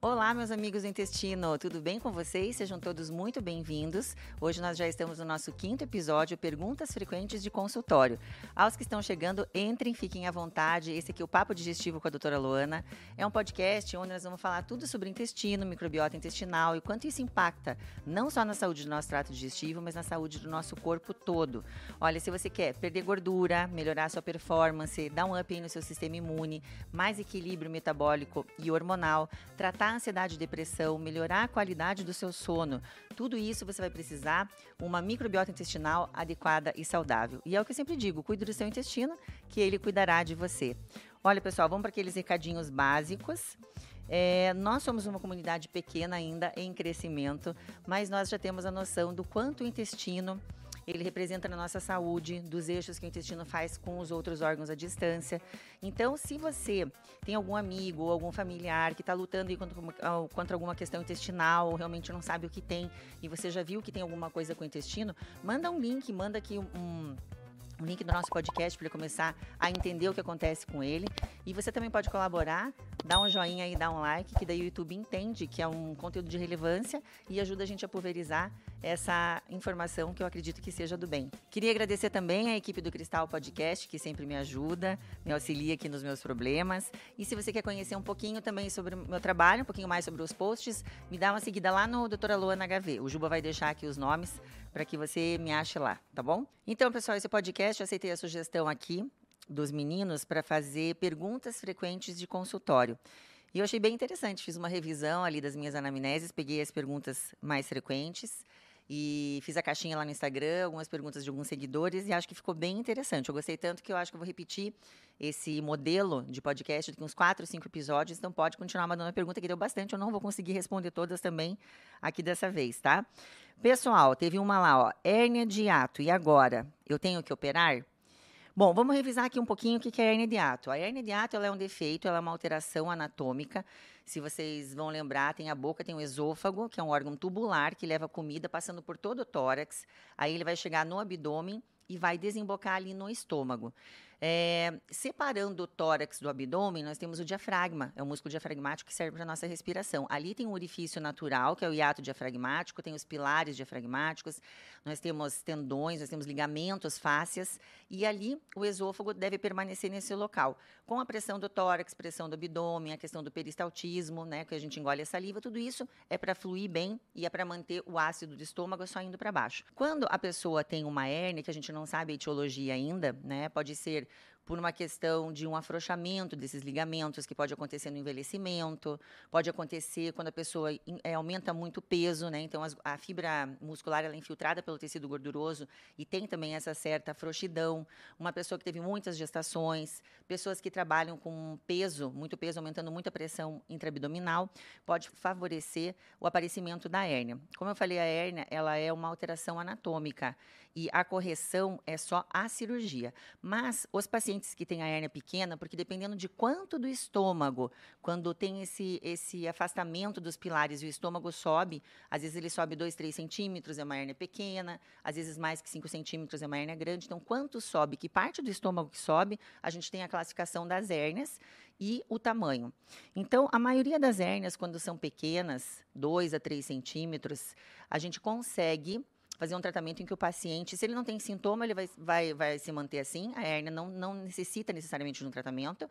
Olá, meus amigos do intestino, tudo bem com vocês? Sejam todos muito bem-vindos. Hoje nós já estamos no nosso quinto episódio, Perguntas Frequentes de Consultório. Aos que estão chegando, entrem, fiquem à vontade. Esse aqui é o Papo Digestivo com a doutora Luana. É um podcast onde nós vamos falar tudo sobre intestino, microbiota intestinal e quanto isso impacta não só na saúde do nosso trato digestivo, mas na saúde do nosso corpo todo. Olha, se você quer perder gordura, melhorar sua performance, dar um up aí no seu sistema imune, mais equilíbrio metabólico e hormonal, tratar a ansiedade e depressão, melhorar a qualidade do seu sono. Tudo isso você vai precisar uma microbiota intestinal adequada e saudável. E é o que eu sempre digo, cuide do seu intestino, que ele cuidará de você. Olha, pessoal, vamos para aqueles recadinhos básicos. É, nós somos uma comunidade pequena ainda em crescimento, mas nós já temos a noção do quanto o intestino ele representa na nossa saúde, dos eixos que o intestino faz com os outros órgãos à distância. Então, se você tem algum amigo ou algum familiar que está lutando contra, contra alguma questão intestinal, ou realmente não sabe o que tem, e você já viu que tem alguma coisa com o intestino, manda um link, manda aqui um o link do nosso podcast para ele começar a entender o que acontece com ele. E você também pode colaborar, dá um joinha e dá um like, que daí o YouTube entende que é um conteúdo de relevância e ajuda a gente a pulverizar essa informação que eu acredito que seja do bem. Queria agradecer também a equipe do Cristal Podcast, que sempre me ajuda, me auxilia aqui nos meus problemas. E se você quer conhecer um pouquinho também sobre o meu trabalho, um pouquinho mais sobre os posts, me dá uma seguida lá no Doutora Luana HV. O Juba vai deixar aqui os nomes para que você me ache lá, tá bom? Então, pessoal, esse podcast, eu aceitei a sugestão aqui dos meninos para fazer perguntas frequentes de consultório. E eu achei bem interessante, fiz uma revisão ali das minhas anamneses, peguei as perguntas mais frequentes e fiz a caixinha lá no Instagram, algumas perguntas de alguns seguidores e acho que ficou bem interessante. Eu gostei tanto que eu acho que eu vou repetir esse modelo de podcast de uns quatro, cinco episódios. Então pode continuar mandando pergunta que deu bastante. Eu não vou conseguir responder todas também aqui dessa vez, tá? Pessoal, teve uma lá, ó, hérnia de ato. E agora? Eu tenho que operar? Bom, vamos revisar aqui um pouquinho o que é a hérnia de ato. A hérnia de ato é um defeito, ela é uma alteração anatômica se vocês vão lembrar, tem a boca, tem o esôfago, que é um órgão tubular que leva comida passando por todo o tórax. Aí ele vai chegar no abdômen e vai desembocar ali no estômago. É, separando o tórax do abdômen, nós temos o diafragma, é o músculo diafragmático que serve para a nossa respiração. Ali tem um orifício natural, que é o hiato diafragmático, tem os pilares diafragmáticos, nós temos tendões, nós temos ligamentos, fáscias, e ali o esôfago deve permanecer nesse local. Com a pressão do tórax, pressão do abdômen, a questão do peristaltismo, né, que a gente engole a saliva, tudo isso é para fluir bem e é para manter o ácido do estômago só indo para baixo. Quando a pessoa tem uma hérnia, que a gente não sabe a etiologia ainda, né, pode ser por uma questão de um afrouxamento desses ligamentos que pode acontecer no envelhecimento, pode acontecer quando a pessoa é, aumenta muito o peso, né? Então as, a fibra muscular ela é infiltrada pelo tecido gorduroso e tem também essa certa frouxidão. Uma pessoa que teve muitas gestações, pessoas que trabalham com peso, muito peso, aumentando muito a pressão intraabdominal, pode favorecer o aparecimento da hérnia. Como eu falei, a hérnia ela é uma alteração anatômica e a correção é só a cirurgia. Mas os pacientes que têm a hérnia pequena, porque dependendo de quanto do estômago, quando tem esse, esse afastamento dos pilares e o estômago sobe, às vezes ele sobe 2, 3 centímetros, é uma hérnia pequena, às vezes mais que 5 centímetros é uma hérnia grande. Então, quanto sobe, que parte do estômago que sobe, a gente tem a classificação das hérnias e o tamanho. Então, a maioria das hérnias, quando são pequenas, 2 a 3 centímetros, a gente consegue fazer um tratamento em que o paciente, se ele não tem sintoma, ele vai, vai, vai se manter assim, a hérnia não, não necessita necessariamente de um tratamento,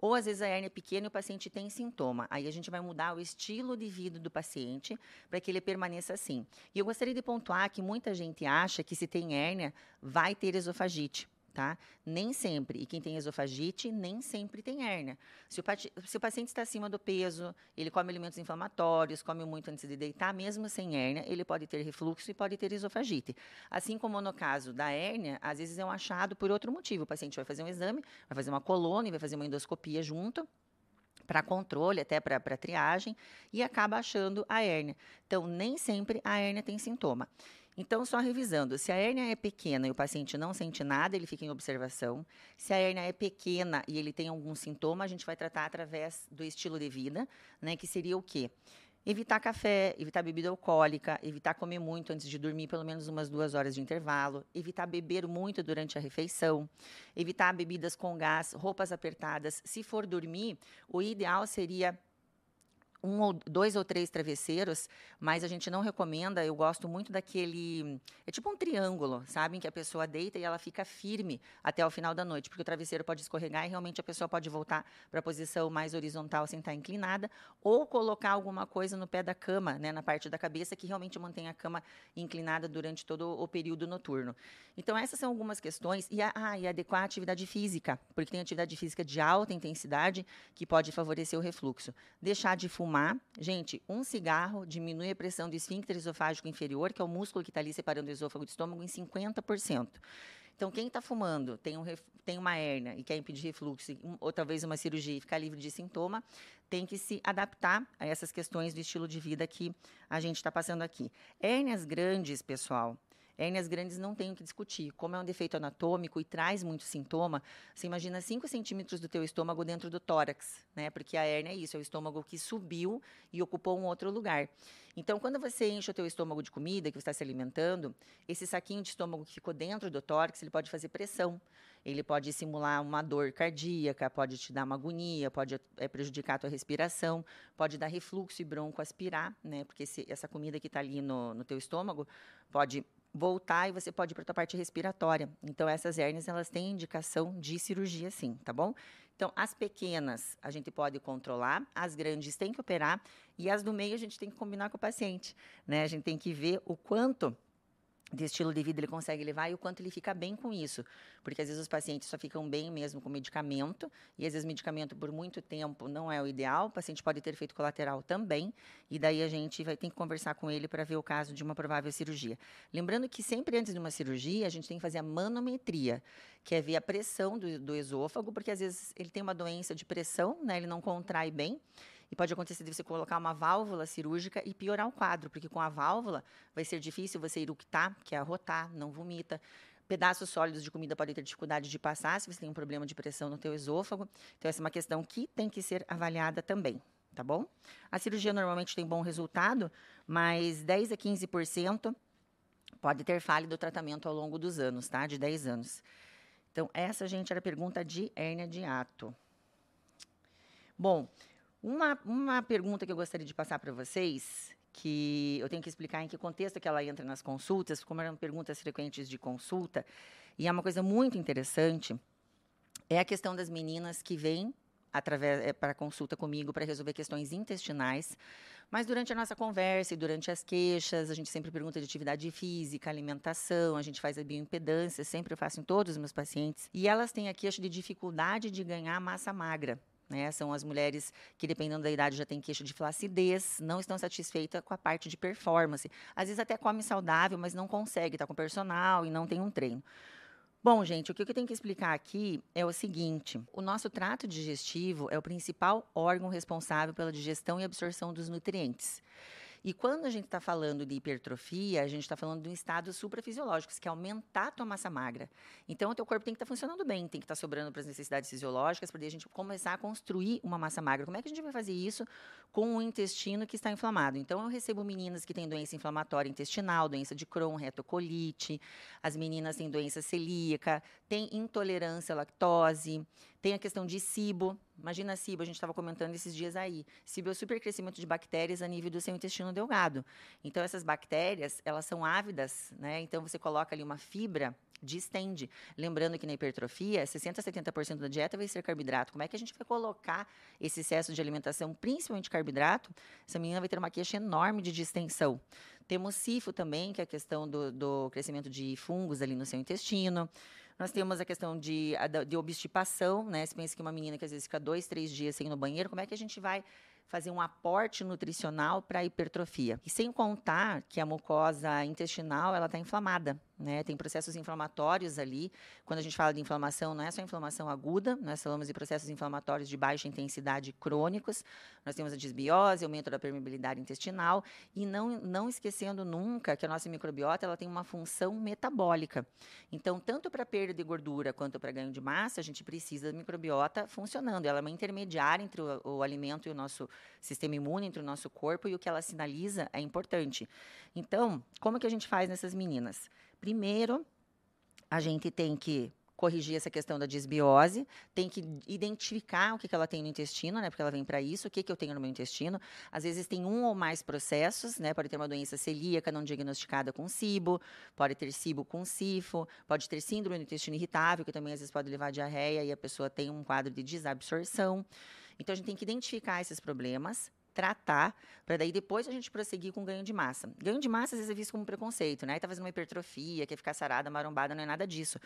ou às vezes a hérnia é pequena e o paciente tem sintoma. Aí a gente vai mudar o estilo de vida do paciente para que ele permaneça assim. E eu gostaria de pontuar que muita gente acha que se tem hérnia, vai ter esofagite tá? Nem sempre. E quem tem esofagite, nem sempre tem hérnia. Se o, se o, paciente está acima do peso, ele come alimentos inflamatórios, come muito antes de deitar, mesmo sem hérnia, ele pode ter refluxo e pode ter esofagite. Assim como no caso da hérnia, às vezes é um achado por outro motivo. O paciente vai fazer um exame, vai fazer uma colônia, vai fazer uma endoscopia junto, para controle, até para triagem, e acaba achando a hérnia. Então, nem sempre a hérnia tem sintoma. Então, só revisando, se a hérnia é pequena e o paciente não sente nada, ele fica em observação. Se a hérnia é pequena e ele tem algum sintoma, a gente vai tratar através do estilo de vida, né, que seria o quê? Evitar café, evitar bebida alcoólica, evitar comer muito antes de dormir, pelo menos umas duas horas de intervalo, evitar beber muito durante a refeição, evitar bebidas com gás, roupas apertadas. Se for dormir, o ideal seria um ou dois ou três travesseiros, mas a gente não recomenda. Eu gosto muito daquele. É tipo um triângulo, sabe? Em que a pessoa deita e ela fica firme até o final da noite, porque o travesseiro pode escorregar e realmente a pessoa pode voltar para a posição mais horizontal sem estar inclinada, ou colocar alguma coisa no pé da cama, né, na parte da cabeça, que realmente mantém a cama inclinada durante todo o período noturno. Então, essas são algumas questões. E, a, ah, e adequar a atividade física, porque tem atividade física de alta intensidade que pode favorecer o refluxo. Deixar de fumar fumar, gente, um cigarro diminui a pressão do esfíncter esofágico inferior, que é o músculo que está ali separando o esôfago do estômago, em 50%. Então, quem está fumando, tem, um, tem uma hérnia e quer impedir refluxo, ou talvez uma cirurgia e ficar livre de sintoma, tem que se adaptar a essas questões do estilo de vida que a gente está passando aqui. Hérnias grandes, pessoal, Hérnias grandes não tem o que discutir. Como é um defeito anatômico e traz muito sintoma, você imagina 5 centímetros do teu estômago dentro do tórax, né? Porque a hérnia é isso, é o estômago que subiu e ocupou um outro lugar. Então, quando você enche o teu estômago de comida, que você está se alimentando, esse saquinho de estômago que ficou dentro do tórax, ele pode fazer pressão. Ele pode simular uma dor cardíaca, pode te dar uma agonia, pode é, prejudicar a tua respiração, pode dar refluxo e bronco aspirar, né? Porque esse, essa comida que está ali no, no teu estômago pode voltar e você pode ir para a parte respiratória. Então, essas hérnias, elas têm indicação de cirurgia, sim, tá bom? Então, as pequenas a gente pode controlar, as grandes tem que operar e as do meio a gente tem que combinar com o paciente, né? A gente tem que ver o quanto de estilo de vida ele consegue levar e o quanto ele fica bem com isso. Porque às vezes os pacientes só ficam bem mesmo com medicamento, e às vezes medicamento por muito tempo não é o ideal, o paciente pode ter efeito colateral também, e daí a gente vai ter que conversar com ele para ver o caso de uma provável cirurgia. Lembrando que sempre antes de uma cirurgia, a gente tem que fazer a manometria, que é ver a pressão do, do esôfago, porque às vezes ele tem uma doença de pressão, né, ele não contrai bem, e pode acontecer de você colocar uma válvula cirúrgica e piorar o quadro, porque com a válvula vai ser difícil você eructar, que é arrotar, não vomita. Pedaços sólidos de comida podem ter dificuldade de passar se você tem um problema de pressão no teu esôfago. Então, essa é uma questão que tem que ser avaliada também, tá bom? A cirurgia normalmente tem bom resultado, mas 10 a 15% pode ter falha do tratamento ao longo dos anos, tá? De 10 anos. Então, essa, gente, era a pergunta de hérnia de ato. Bom, uma, uma pergunta que eu gostaria de passar para vocês, que eu tenho que explicar em que contexto que ela entra nas consultas, como eram perguntas frequentes de consulta, e é uma coisa muito interessante, é a questão das meninas que vêm através é, para consulta comigo para resolver questões intestinais. Mas durante a nossa conversa e durante as queixas, a gente sempre pergunta de atividade física, alimentação, a gente faz a bioimpedância, sempre eu faço em todos os meus pacientes. E elas têm a queixa de dificuldade de ganhar massa magra. Né? São as mulheres que, dependendo da idade, já têm queixa de flacidez, não estão satisfeitas com a parte de performance. Às vezes até come saudável, mas não consegue, está com personal e não tem um treino. Bom, gente, o que eu tenho que explicar aqui é o seguinte: o nosso trato digestivo é o principal órgão responsável pela digestão e absorção dos nutrientes. E quando a gente está falando de hipertrofia, a gente está falando de um estado suprafisiológico, que é aumentar a tua massa magra. Então, o teu corpo tem que estar tá funcionando bem, tem que estar tá sobrando para as necessidades fisiológicas, para a gente começar a construir uma massa magra. Como é que a gente vai fazer isso com o intestino que está inflamado? Então, eu recebo meninas que têm doença inflamatória intestinal, doença de Crohn, retocolite, as meninas têm doença celíaca, têm intolerância à lactose, tem a questão de SIBO. Imagina a SIBO, a gente estava comentando esses dias aí. SIBO é o supercrescimento de bactérias a nível do seu intestino delgado. Então, essas bactérias, elas são ávidas, né? Então, você coloca ali uma fibra distende. Lembrando que na hipertrofia, 60% a 70% da dieta vai ser carboidrato. Como é que a gente vai colocar esse excesso de alimentação, principalmente carboidrato? Essa menina vai ter uma queixa enorme de distensão. Temos SIFO também, que é a questão do, do crescimento de fungos ali no seu intestino. Nós temos a questão de, de obstipação, né? Se pensa que uma menina que às vezes fica dois, três dias sem ir no banheiro, como é que a gente vai fazer um aporte nutricional para a hipertrofia? E sem contar que a mucosa intestinal ela está inflamada. Né? Tem processos inflamatórios ali. Quando a gente fala de inflamação, não é só inflamação aguda, nós falamos de processos inflamatórios de baixa intensidade crônicos. Nós temos a disbiose, aumento da permeabilidade intestinal e não, não esquecendo nunca que a nossa microbiota ela tem uma função metabólica. Então, tanto para perda de gordura quanto para ganho de massa, a gente precisa da microbiota funcionando. Ela é uma intermediária entre o, o alimento e o nosso sistema imune, entre o nosso corpo e o que ela sinaliza é importante. Então, como que a gente faz nessas meninas? Primeiro, a gente tem que corrigir essa questão da disbiose, tem que identificar o que, que ela tem no intestino, né? Porque ela vem para isso, o que, que eu tenho no meu intestino. Às vezes tem um ou mais processos, né? Pode ter uma doença celíaca não diagnosticada com SIBO, pode ter SIBO com SIFO, pode ter síndrome do intestino irritável, que também às vezes pode levar a diarreia e a pessoa tem um quadro de desabsorção. Então a gente tem que identificar esses problemas, tratar, para daí depois a gente prosseguir com ganho de massa. Ganho de massa às vezes é visto como preconceito, né? Tá fazendo uma hipertrofia, quer ficar sarada, marombada, não é nada disso.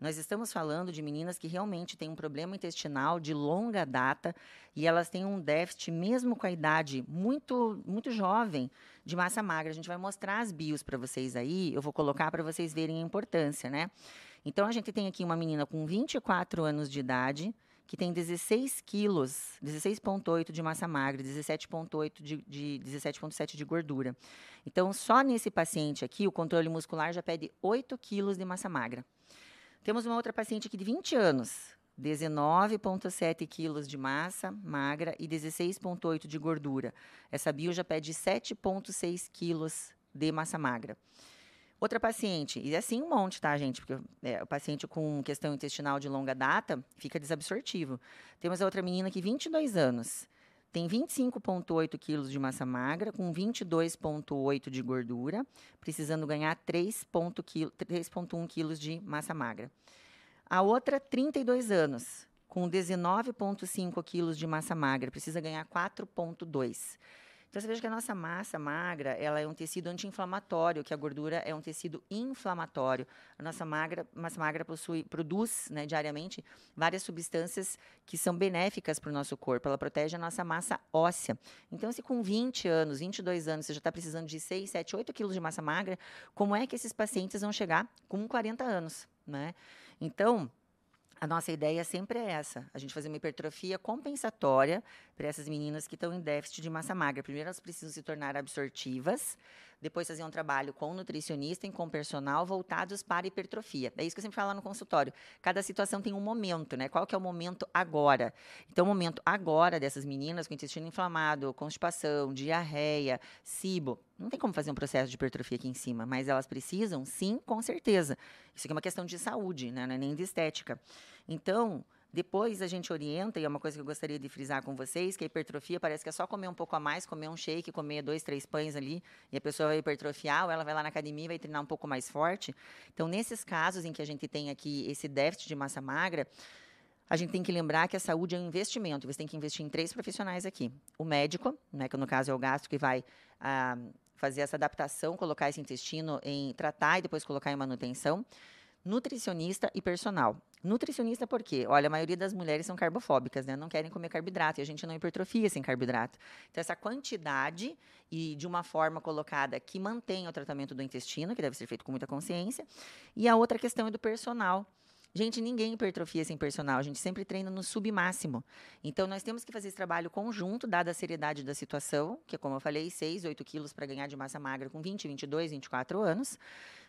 Nós estamos falando de meninas que realmente têm um problema intestinal de longa data e elas têm um déficit, mesmo com a idade muito, muito jovem, de massa magra. A gente vai mostrar as bios para vocês aí, eu vou colocar para vocês verem a importância, né? Então, a gente tem aqui uma menina com 24 anos de idade, que tem 16 quilos, 16,8 de massa magra, 17,8 de, de 17,7 de gordura. Então, só nesse paciente aqui, o controle muscular já pede 8 quilos de massa magra. Temos uma outra paciente aqui de 20 anos, 19,7 quilos de massa magra e 16,8 de gordura. Essa bio já pede 7,6 quilos de massa magra. Outra paciente, e é assim um monte, tá, gente? Porque é, o paciente com questão intestinal de longa data fica desabsortivo. Temos a outra menina que 22 anos, tem 25,8 quilos de massa magra, com 22,8 de gordura, precisando ganhar 3,1 quilos de massa magra. A outra, 32 anos, com 19,5 quilos de massa magra, precisa ganhar 4,2. Então você veja que a nossa massa magra, ela é um tecido anti-inflamatório, que a gordura é um tecido inflamatório. A nossa magra, massa magra possui, produz né, diariamente várias substâncias que são benéficas para o nosso corpo. Ela protege a nossa massa óssea. Então, se com 20 anos, 22 anos, você já está precisando de 6, 7, 8 quilos de massa magra, como é que esses pacientes vão chegar com 40 anos? Né? Então, a nossa ideia sempre é essa: a gente fazer uma hipertrofia compensatória para essas meninas que estão em déficit de massa magra. Primeiro, elas precisam se tornar absortivas, depois fazer um trabalho com nutricionista e com personal voltados para hipertrofia. É isso que eu sempre falo no consultório. Cada situação tem um momento, né? Qual que é o momento agora? Então, o momento agora dessas meninas com intestino inflamado, constipação, diarreia, cibo, não tem como fazer um processo de hipertrofia aqui em cima, mas elas precisam, sim, com certeza. Isso aqui é uma questão de saúde, né? não é nem de estética. Então, depois a gente orienta, e é uma coisa que eu gostaria de frisar com vocês, que a hipertrofia parece que é só comer um pouco a mais, comer um shake, comer dois, três pães ali, e a pessoa vai hipertrofiar, ou ela vai lá na academia e vai treinar um pouco mais forte. Então, nesses casos em que a gente tem aqui esse déficit de massa magra, a gente tem que lembrar que a saúde é um investimento. Você tem que investir em três profissionais aqui. O médico, né, que no caso é o gasto que vai ah, fazer essa adaptação, colocar esse intestino em tratar e depois colocar em manutenção nutricionista e personal. Nutricionista por quê? Olha, a maioria das mulheres são carbofóbicas, né? Não querem comer carboidrato e a gente não hipertrofia sem carboidrato. Então, essa quantidade e de uma forma colocada que mantém o tratamento do intestino, que deve ser feito com muita consciência. E a outra questão é do personal. Gente, ninguém hipertrofia sem personal, a gente sempre treina no submáximo. Então, nós temos que fazer esse trabalho conjunto, dada a seriedade da situação, que é como eu falei, 6, 8 quilos para ganhar de massa magra com 20, 22, 24 anos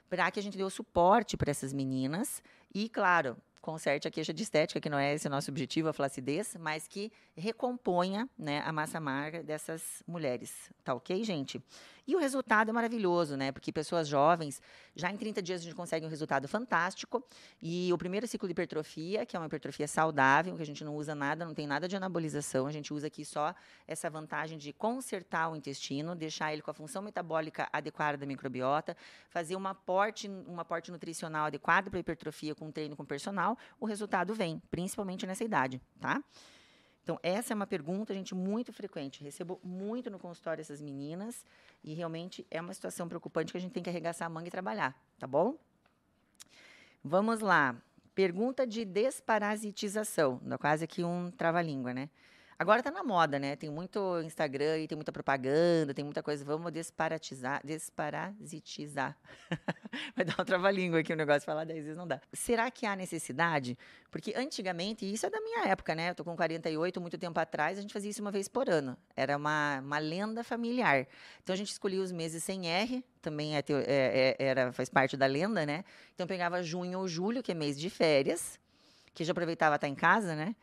para que a gente dê o suporte para essas meninas e, claro, conserte a queixa de estética, que não é esse o nosso objetivo, a flacidez, mas que recomponha né, a massa magra dessas mulheres. Tá ok, gente? E o resultado é maravilhoso, né? Porque pessoas jovens, já em 30 dias a gente consegue um resultado fantástico. E o primeiro ciclo de hipertrofia, que é uma hipertrofia saudável, que a gente não usa nada, não tem nada de anabolização, a gente usa aqui só essa vantagem de consertar o intestino, deixar ele com a função metabólica adequada da microbiota, fazer uma aporte, um aporte nutricional adequado para a hipertrofia com treino com personal, o resultado vem, principalmente nessa idade, tá? Então, essa é uma pergunta, gente, muito frequente. Recebo muito no consultório essas meninas e realmente é uma situação preocupante que a gente tem que arregaçar a manga e trabalhar, tá bom? Vamos lá. Pergunta de desparasitização. Quase aqui um trava-língua, né? Agora está na moda, né? Tem muito Instagram e tem muita propaganda, tem muita coisa. Vamos desparatizar, desparasitizar. Vai dar uma trava-língua aqui o negócio, falar 10 vezes não dá. Será que há necessidade? Porque antigamente, e isso é da minha época, né? Eu tô com 48, muito tempo atrás, a gente fazia isso uma vez por ano. Era uma, uma lenda familiar. Então a gente escolhia os meses sem R, também é, é, é, era, faz parte da lenda, né? Então pegava junho ou julho, que é mês de férias, que já aproveitava estar em casa, né?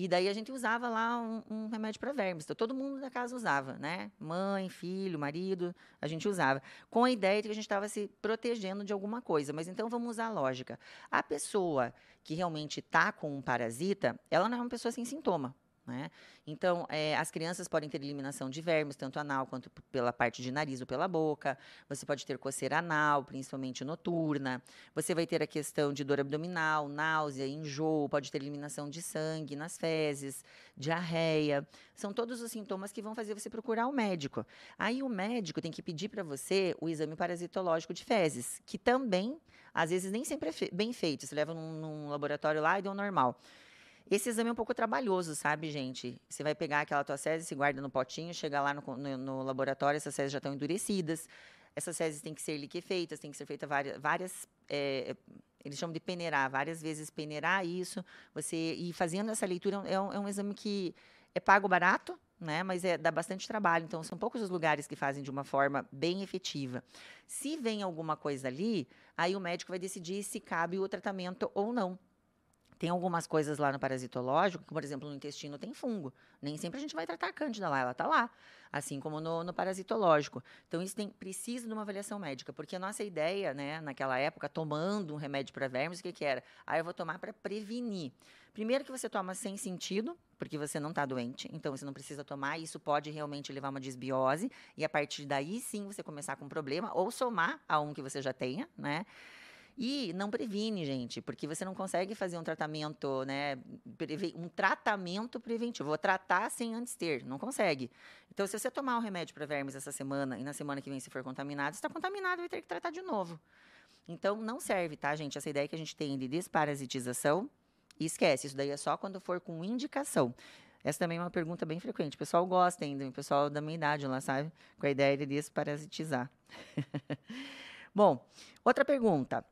E daí a gente usava lá um, um remédio para vermes. Então, todo mundo da casa usava, né? Mãe, filho, marido, a gente usava. Com a ideia de que a gente estava se protegendo de alguma coisa. Mas então vamos usar a lógica. A pessoa que realmente está com um parasita, ela não é uma pessoa sem sintoma. Né? Então, é, as crianças podem ter eliminação de vermes, tanto anal quanto pela parte de nariz ou pela boca. Você pode ter coceira anal, principalmente noturna. Você vai ter a questão de dor abdominal, náusea, enjoo, pode ter eliminação de sangue nas fezes, diarreia. São todos os sintomas que vão fazer você procurar o médico. Aí o médico tem que pedir para você o exame parasitológico de fezes, que também, às vezes, nem sempre é fe bem feito. Você leva num, num laboratório lá e deu normal. Esse exame é um pouco trabalhoso, sabe, gente? Você vai pegar aquela tua sese, se guarda no potinho, chega lá no, no, no laboratório, essas sezes já estão endurecidas. Essas sezes têm que ser liquefeitas, têm que ser feitas várias, várias é, eles chamam de peneirar, várias vezes peneirar isso. Você e fazendo essa leitura é um, é um exame que é pago barato, né? Mas é, dá bastante trabalho. Então, são poucos os lugares que fazem de uma forma bem efetiva. Se vem alguma coisa ali, aí o médico vai decidir se cabe o tratamento ou não. Tem algumas coisas lá no parasitológico, que, por exemplo, no intestino tem fungo. Nem sempre a gente vai tratar a cândida lá, ela está lá. Assim como no, no, parasitológico. Então, isso tem, precisa de uma avaliação médica, porque a nossa ideia, né, naquela época, tomando um remédio para vermes, o que, que era? Ah, eu vou tomar para prevenir. Primeiro que você toma sem sentido, porque você não está doente, então você não precisa tomar, isso pode realmente levar a uma desbiose, e a partir daí sim você começar com um problema, ou somar a um que você já tenha, né? E não previne, gente, porque você não consegue fazer um tratamento, né? Um tratamento preventivo. Vou tratar sem antes ter. Não consegue. Então, se você tomar um remédio para vermes essa semana e na semana que vem se for contaminado, está contaminado e vai ter que tratar de novo. Então, não serve, tá, gente? Essa ideia que a gente tem de desparasitização, esquece, isso daí é só quando for com indicação. Essa também é uma pergunta bem frequente. O pessoal gosta ainda, o pessoal da minha idade lá, sabe? Com a ideia de desparasitizar. Bom, outra pergunta.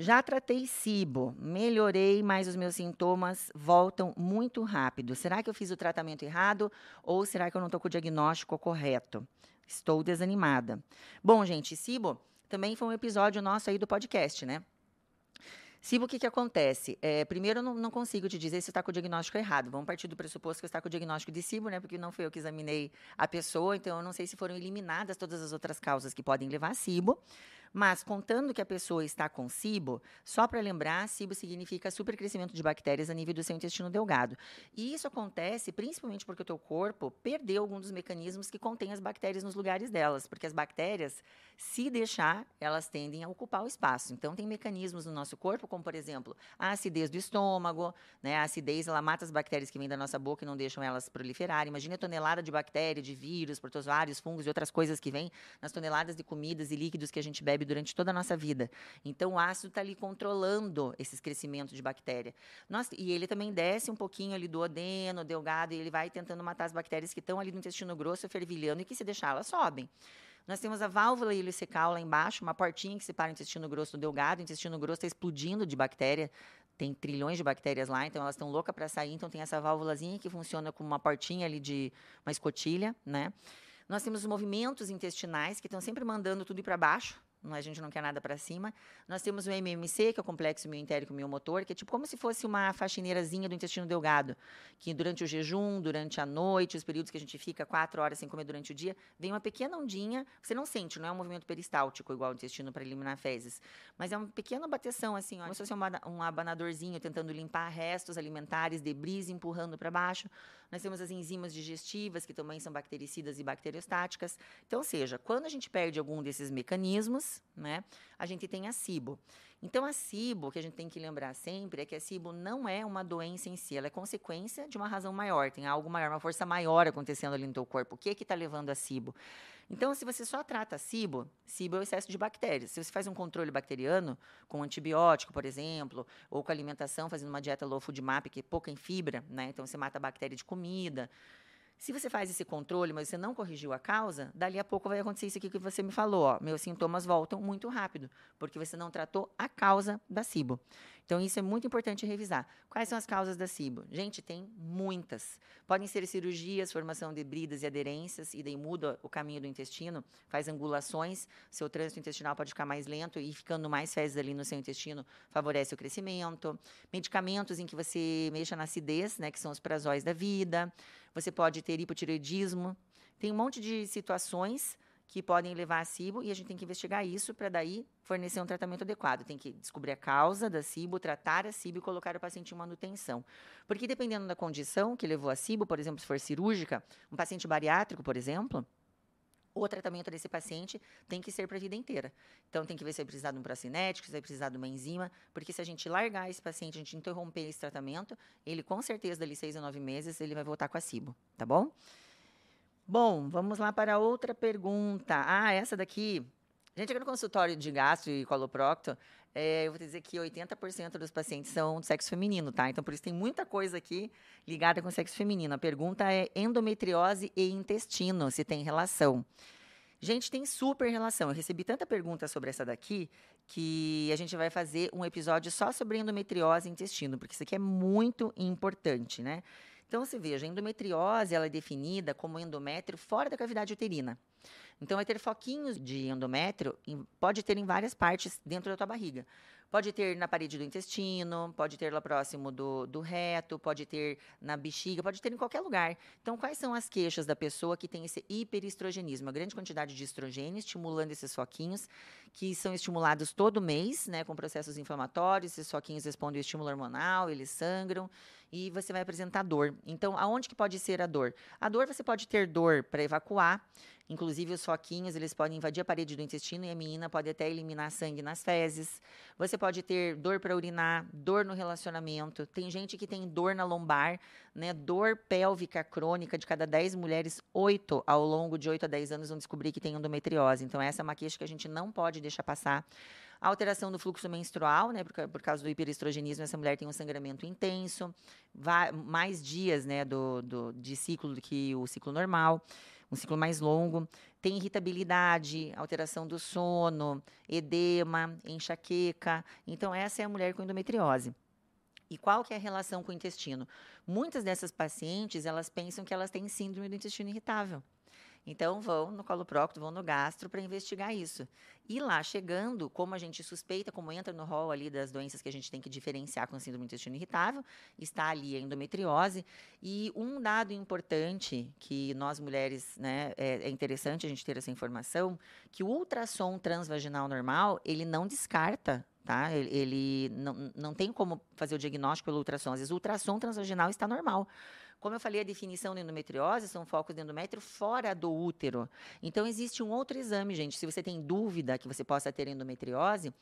Já tratei SIBO, melhorei, mas os meus sintomas voltam muito rápido. Será que eu fiz o tratamento errado ou será que eu não estou com o diagnóstico correto? Estou desanimada. Bom, gente, SIBO também foi um episódio nosso aí do podcast, né? SIBO, o que, que acontece? É, primeiro, eu não, não, consigo te dizer se está com o diagnóstico errado. Vamos partir do pressuposto que está com o diagnóstico de SIBO, né? Porque não foi eu que examinei a pessoa, então eu não sei se foram eliminadas todas as outras causas que podem levar a SIBO. Mas, contando que a pessoa está com SIBO, só para lembrar, SIBO significa supercrescimento de bactérias a nível do seu intestino delgado. E isso acontece principalmente porque o teu corpo perdeu algum dos mecanismos que contém as bactérias nos lugares delas, porque as bactérias, se deixar, elas tendem a ocupar o espaço. Então, tem mecanismos no nosso corpo, como, por exemplo, a acidez do estômago, né? A acidez, ela mata as bactérias que vêm da nossa boca e não deixam elas proliferarem. Imagina a tonelada de bactéria, de vírus, protozoários, fungos e outras coisas que vêm nas toneladas de comidas e líquidos que a gente bebe durante toda a nossa vida. Então, o ácido está ali controlando esses crescimentos de bactéria. Nossa, e ele também desce um pouquinho ali do odeno, delgado, e ele vai tentando matar as bactérias que estão ali no intestino grosso, fervilhando, e que se deixar, elas sobem. Nós temos a válvula ileocecal lá embaixo, uma portinha que separa o intestino grosso do delgado. O intestino grosso está explodindo de bactéria. Tem trilhões de bactérias lá, então elas estão loucas para sair. Então tem essa válvulazinha que funciona como uma portinha ali de uma escotilha, né? Nós temos os movimentos intestinais que estão sempre mandando tudo para baixo, a gente não quer nada para cima. Nós temos o MMC, que é o complexo mioentérico miomotor, que é tipo como se fosse uma faxineirazinha do intestino delgado, que durante o jejum, durante a noite, os períodos que a gente fica quatro horas sem comer durante o dia, vem uma pequena ondinha, você não sente, não é um movimento peristáltico igual o intestino para eliminar fezes, mas é uma pequena bateção assim, ó, como se fosse um abanadorzinho tentando limpar restos alimentares, debris empurrando para baixo. Nós temos as enzimas digestivas, que também são bactericidas e bacteriostáticas. Então, ou seja, quando a gente perde algum desses mecanismos, né, a gente tem a SIBO. Então, a SIBO, que a gente tem que lembrar sempre, é que a SIBO não é uma doença em si, ela é consequência de uma razão maior, tem algo maior, uma força maior acontecendo ali no teu corpo. O que é que está levando a SIBO? Então, se você só trata SIBO, SIBO é o excesso de bactérias. Se você faz um controle bacteriano, com antibiótico, por exemplo, ou com alimentação, fazendo uma dieta low food map, que é pouca em fibra, né? Então, você mata a bactéria de comida. Se você faz esse controle, mas você não corrigiu a causa, dali a pouco vai acontecer isso aqui que você me falou. Ó, meus sintomas voltam muito rápido, porque você não tratou a causa da SIBO. Então, isso é muito importante revisar. Quais são as causas da SIBO? Gente, tem muitas. Podem ser cirurgias, formação de bridas e aderências, e daí muda o caminho do intestino, faz angulações, seu trânsito intestinal pode ficar mais lento e ficando mais fezes ali no seu intestino favorece o crescimento. Medicamentos em que você mexa na acidez, né, que são os prazóis da vida. Você pode ter hipotireoidismo. Tem um monte de situações que podem levar a SIBO e a gente tem que investigar isso para daí fornecer um tratamento adequado. Tem que descobrir a causa da SIBO, tratar a SIBO e colocar o paciente em manutenção. Porque dependendo da condição que levou a SIBO, por exemplo, se for cirúrgica, um paciente bariátrico, por exemplo, o tratamento desse paciente tem que ser para a vida inteira. Então, tem que ver se vai precisar de um procinético, se vai precisar de uma enzima, porque se a gente largar esse paciente, a gente interromper esse tratamento, ele com certeza, dali seis a nove meses, ele vai voltar com a SIBO, tá bom? Bom, vamos lá para outra pergunta. Ah, essa daqui. Gente, aqui no consultório de gastro e coloprocto, é, eu vou dizer que 80% dos pacientes são de sexo feminino, tá? Então, por isso tem muita coisa aqui ligada com sexo feminino. A pergunta é endometriose e intestino, se tem relação. Gente, tem super relação. Eu recebi tanta pergunta sobre essa daqui que a gente vai fazer um episódio só sobre endometriose e intestino, porque isso aqui é muito importante, né? Então, você veja, a endometriose ela é definida como endométrio fora da cavidade uterina. Então, vai ter foquinhos de endométrio, em, pode ter em várias partes dentro da tua barriga. Pode ter na parede do intestino, pode ter lá próximo do, do reto, pode ter na bexiga, pode ter em qualquer lugar. Então, quais são as queixas da pessoa que tem esse hiperestrogenismo? A grande quantidade de estrogênio estimulando esses foquinhos, que são estimulados todo mês, né, com processos inflamatórios. Esses foquinhos respondem ao estímulo hormonal, eles sangram e você vai apresentar dor. Então, aonde que pode ser a dor? A dor, você pode ter dor para evacuar, Inclusive, os foquinhos, eles podem invadir a parede do intestino e a menina pode até eliminar sangue nas fezes. Você pode ter dor para urinar, dor no relacionamento. Tem gente que tem dor na lombar, né? Dor pélvica crônica de cada 10 mulheres, 8 ao longo de 8 a 10 anos vão descobrir que tem endometriose. Então, essa é uma queixa que a gente não pode deixar passar. A alteração do fluxo menstrual, né, por, por causa do hiperestrogenismo, essa mulher tem um sangramento intenso, vai, mais dias né, do, do, de ciclo do que o ciclo normal um ciclo mais longo. Tem irritabilidade, alteração do sono, edema, enxaqueca. Então, essa é a mulher com endometriose. E qual que é a relação com o intestino? Muitas dessas pacientes, elas pensam que elas têm síndrome do intestino irritável. Então, vão no colo prócto, vão no gastro para investigar isso. E lá chegando, como a gente suspeita, como entra no rol ali das doenças que a gente tem que diferenciar com síndrome do intestino irritável, está ali a endometriose. E um dado importante que nós mulheres, né, é, é interessante a gente ter essa informação, que o ultrassom transvaginal normal, ele não descarta tá? Ele, ele, não, não tem como fazer o diagnóstico pelo ultrassom. Às vezes o ultrassom transvaginal está normal. Como eu falei, a definição de endometriose são focos de endométrio fora do útero. Então, existe um outro exame, gente. Se você tem dúvida que você possa ter endometriose,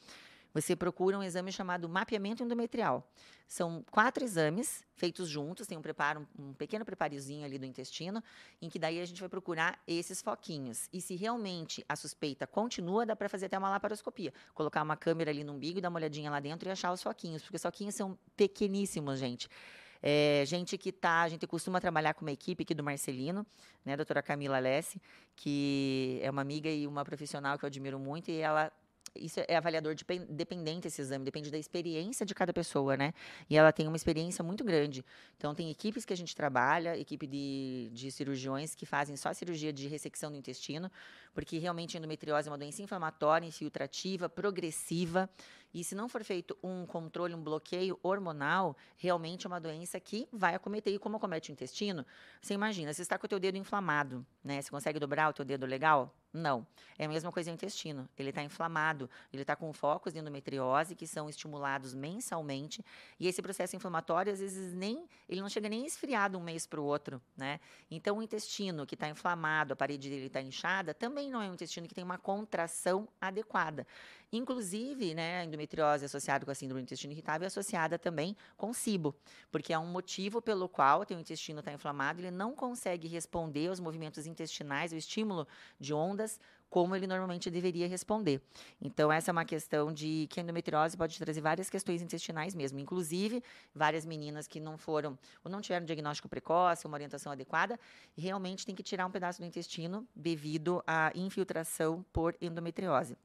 você procura um exame chamado mapeamento endometrial. São quatro exames feitos juntos, tem um preparo, um pequeno preparozinho ali do intestino, em que daí a gente vai procurar esses foquinhos. E se realmente a suspeita continua, dá para fazer até uma laparoscopia. Colocar uma câmera ali no umbigo, dar uma olhadinha lá dentro e achar os foquinhos, porque os foquinhos são pequeníssimos, gente. É, gente que tá, a gente costuma trabalhar com uma equipe aqui do Marcelino, né, a doutora Camila Alessi, que é uma amiga e uma profissional que eu admiro muito, e ela isso é avaliador de, dependente esse exame, depende da experiência de cada pessoa, né? E ela tem uma experiência muito grande. Então, tem equipes que a gente trabalha, equipe de, de cirurgiões que fazem só cirurgia de ressecção do intestino, porque realmente a endometriose é uma doença inflamatória, infiltrativa, progressiva, e se não for feito um controle, um bloqueio hormonal, realmente é uma doença que vai acometer. E como acomete o intestino, você imagina, você está com o teu dedo inflamado, né? Você consegue dobrar o teu dedo legal? Não. É a mesma coisa no intestino. Ele está inflamado, ele está com focos de endometriose que são estimulados mensalmente. E esse processo inflamatório, às vezes, nem ele não chega nem de um mês para o outro. Né? Então, o intestino que está inflamado, a parede dele está inchada, também não é um intestino que tem uma contração adequada. Inclusive, né, a endometriose associada com a síndrome do intestino irritável é associada também com SIBO, porque é um motivo pelo qual o intestino está inflamado, ele não consegue responder aos movimentos intestinais, o estímulo de ondas como ele normalmente deveria responder. Então, essa é uma questão de que a endometriose pode trazer várias questões intestinais mesmo, inclusive várias meninas que não foram ou não tiveram diagnóstico precoce, uma orientação adequada, realmente tem que tirar um pedaço do intestino devido à infiltração por endometriose.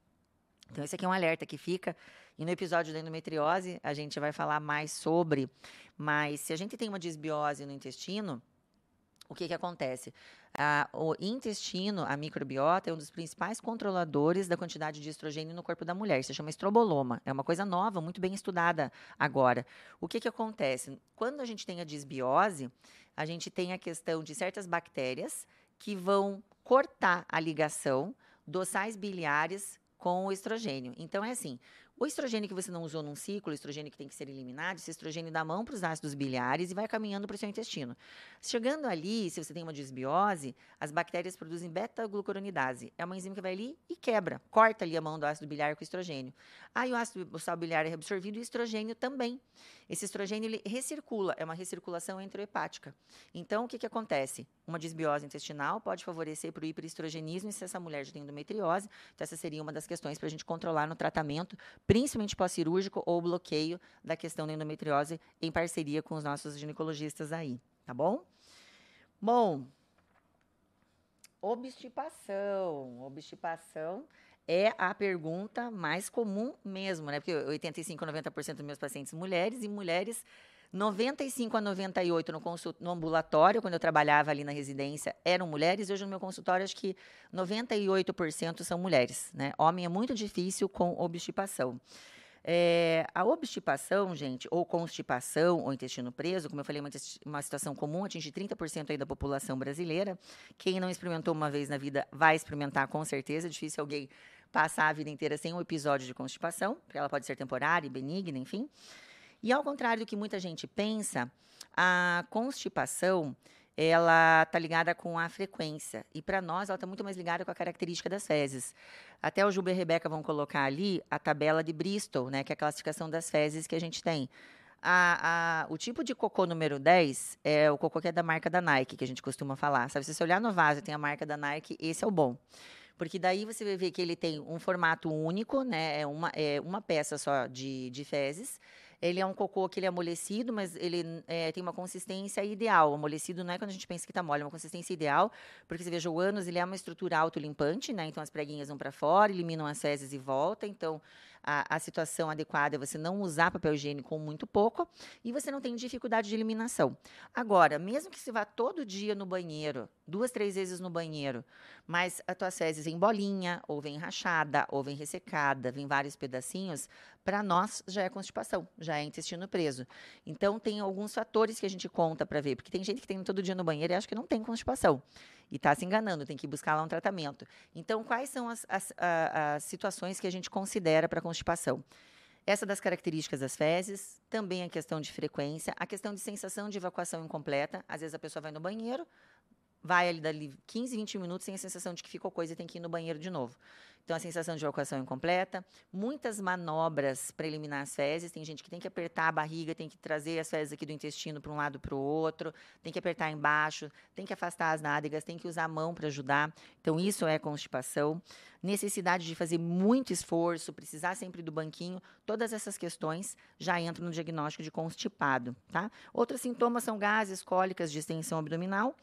Então, esse aqui é um alerta que fica. E no episódio da endometriose, a gente vai falar mais sobre. Mas se a gente tem uma desbiose no intestino, o que, que acontece? O intestino, a microbiota, é um dos principais controladores da quantidade de estrogênio no corpo da mulher. Se chama estroboloma. É uma coisa nova, muito bem estudada agora. O que, que acontece? Quando a gente tem a desbiose, a gente tem a questão de certas bactérias que vão cortar a ligação dos sais biliares com o estrogênio. Então, é assim: o estrogênio que você não usou num ciclo, o estrogênio que tem que ser eliminado, esse estrogênio dá mão para os ácidos biliares e vai caminhando para o seu intestino. Chegando ali, se você tem uma desbiose, as bactérias produzem beta-glucuronidase. É uma enzima que vai ali e quebra, corta ali a mão do ácido biliar com o estrogênio. Aí o ácido o sal biliar é reabsorvido e o estrogênio também. Esse estrogênio ele recircula, é uma recirculação enterohepática. Então, o que, que acontece? Uma desbiose intestinal pode favorecer para o hiperestrogenismo se essa mulher já tem endometriose. Então, essa seria uma das questões para a gente controlar no tratamento principalmente pós-cirúrgico ou bloqueio da questão da endometriose em parceria com os nossos ginecologistas aí, tá bom? Bom, obstipação. Obstipação é a pergunta mais comum mesmo, né? Porque 85 a 90% dos meus pacientes mulheres e mulheres 95 a 98 no, consult, no ambulatório, quando eu trabalhava ali na residência, eram mulheres. Hoje no meu consultório, acho que 98% são mulheres. Né? Homem é muito difícil com obstipação. É, a obstipação, gente, ou constipação, ou intestino preso, como eu falei, é uma, uma situação comum, atinge 30% aí da população brasileira. Quem não experimentou uma vez na vida vai experimentar com certeza. É difícil alguém passar a vida inteira sem um episódio de constipação, porque ela pode ser temporária, benigna, enfim. E ao contrário do que muita gente pensa, a constipação ela está ligada com a frequência. E para nós, ela está muito mais ligada com a característica das fezes. Até o Juba e a Rebeca vão colocar ali a tabela de Bristol, né, que é a classificação das fezes que a gente tem. A, a, o tipo de cocô número 10 é o cocô que é da marca da Nike, que a gente costuma falar. Sabe, se você olhar no vaso tem a marca da Nike, esse é o bom. Porque daí você vai ver que ele tem um formato único, né? É uma, é uma peça só de, de fezes. Ele é um cocô que ele é amolecido, mas ele é, tem uma consistência ideal. Amolecido não é quando a gente pensa que está mole, é uma consistência ideal, porque você veja, o ânus ele é uma estrutura autolimpante, né? Então as preguinhas vão para fora, eliminam as fezes e volta. Então a, a, situação adequada é você não usar papel higiênico com muito pouco e você não tem dificuldade de eliminação. Agora, mesmo que você vá todo dia no banheiro, duas, três vezes no banheiro, mas as tuas fezes em bolinha, ou vem rachada, ou vem ressecada, vem vários pedacinhos, para nós já é constipação, já é intestino preso. Então, tem alguns fatores que a gente conta para ver, porque tem gente que tem todo dia no banheiro e acha que não tem constipação. E está se enganando, tem que buscar lá um tratamento. Então, quais são as, as, as situações que a gente considera para constipação? Essa das características das fezes, também a questão de frequência, a questão de sensação de evacuação incompleta. Às vezes a pessoa vai no banheiro, vai ali dali 15, 20 minutos sem a sensação de que ficou coisa e tem que ir no banheiro de novo. Então, a sensação de evacuação incompleta, muitas manobras para eliminar as fezes. Tem gente que tem que apertar a barriga, tem que trazer as fezes aqui do intestino para um lado para o outro, tem que apertar embaixo, tem que afastar as nádegas, tem que usar a mão para ajudar. Então, isso é constipação. Necessidade de fazer muito esforço, precisar sempre do banquinho, todas essas questões já entram no diagnóstico de constipado, tá? Outros sintomas são gases, cólicas, distensão abdominal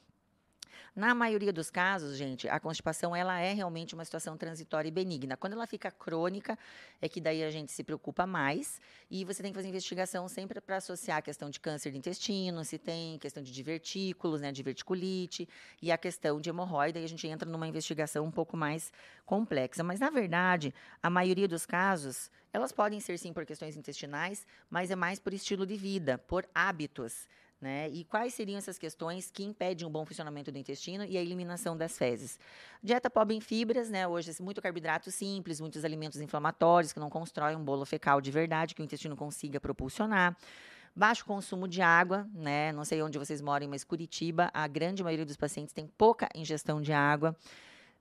na maioria dos casos, gente, a constipação ela é realmente uma situação transitória e benigna. Quando ela fica crônica, é que daí a gente se preocupa mais e você tem que fazer investigação sempre para associar a questão de câncer de intestino, se tem questão de divertículos, né, diverticulite e a questão de hemorroida, e a gente entra numa investigação um pouco mais complexa. Mas na verdade, a maioria dos casos, elas podem ser sim por questões intestinais, mas é mais por estilo de vida, por hábitos. Né? E quais seriam essas questões que impedem o bom funcionamento do intestino e a eliminação das fezes? Dieta pobre em fibras, né? Hoje, muito carboidrato simples, muitos alimentos inflamatórios que não constroem um bolo fecal de verdade que o intestino consiga propulsionar. Baixo consumo de água, né? Não sei onde vocês moram, mas Curitiba, a grande maioria dos pacientes tem pouca ingestão de água.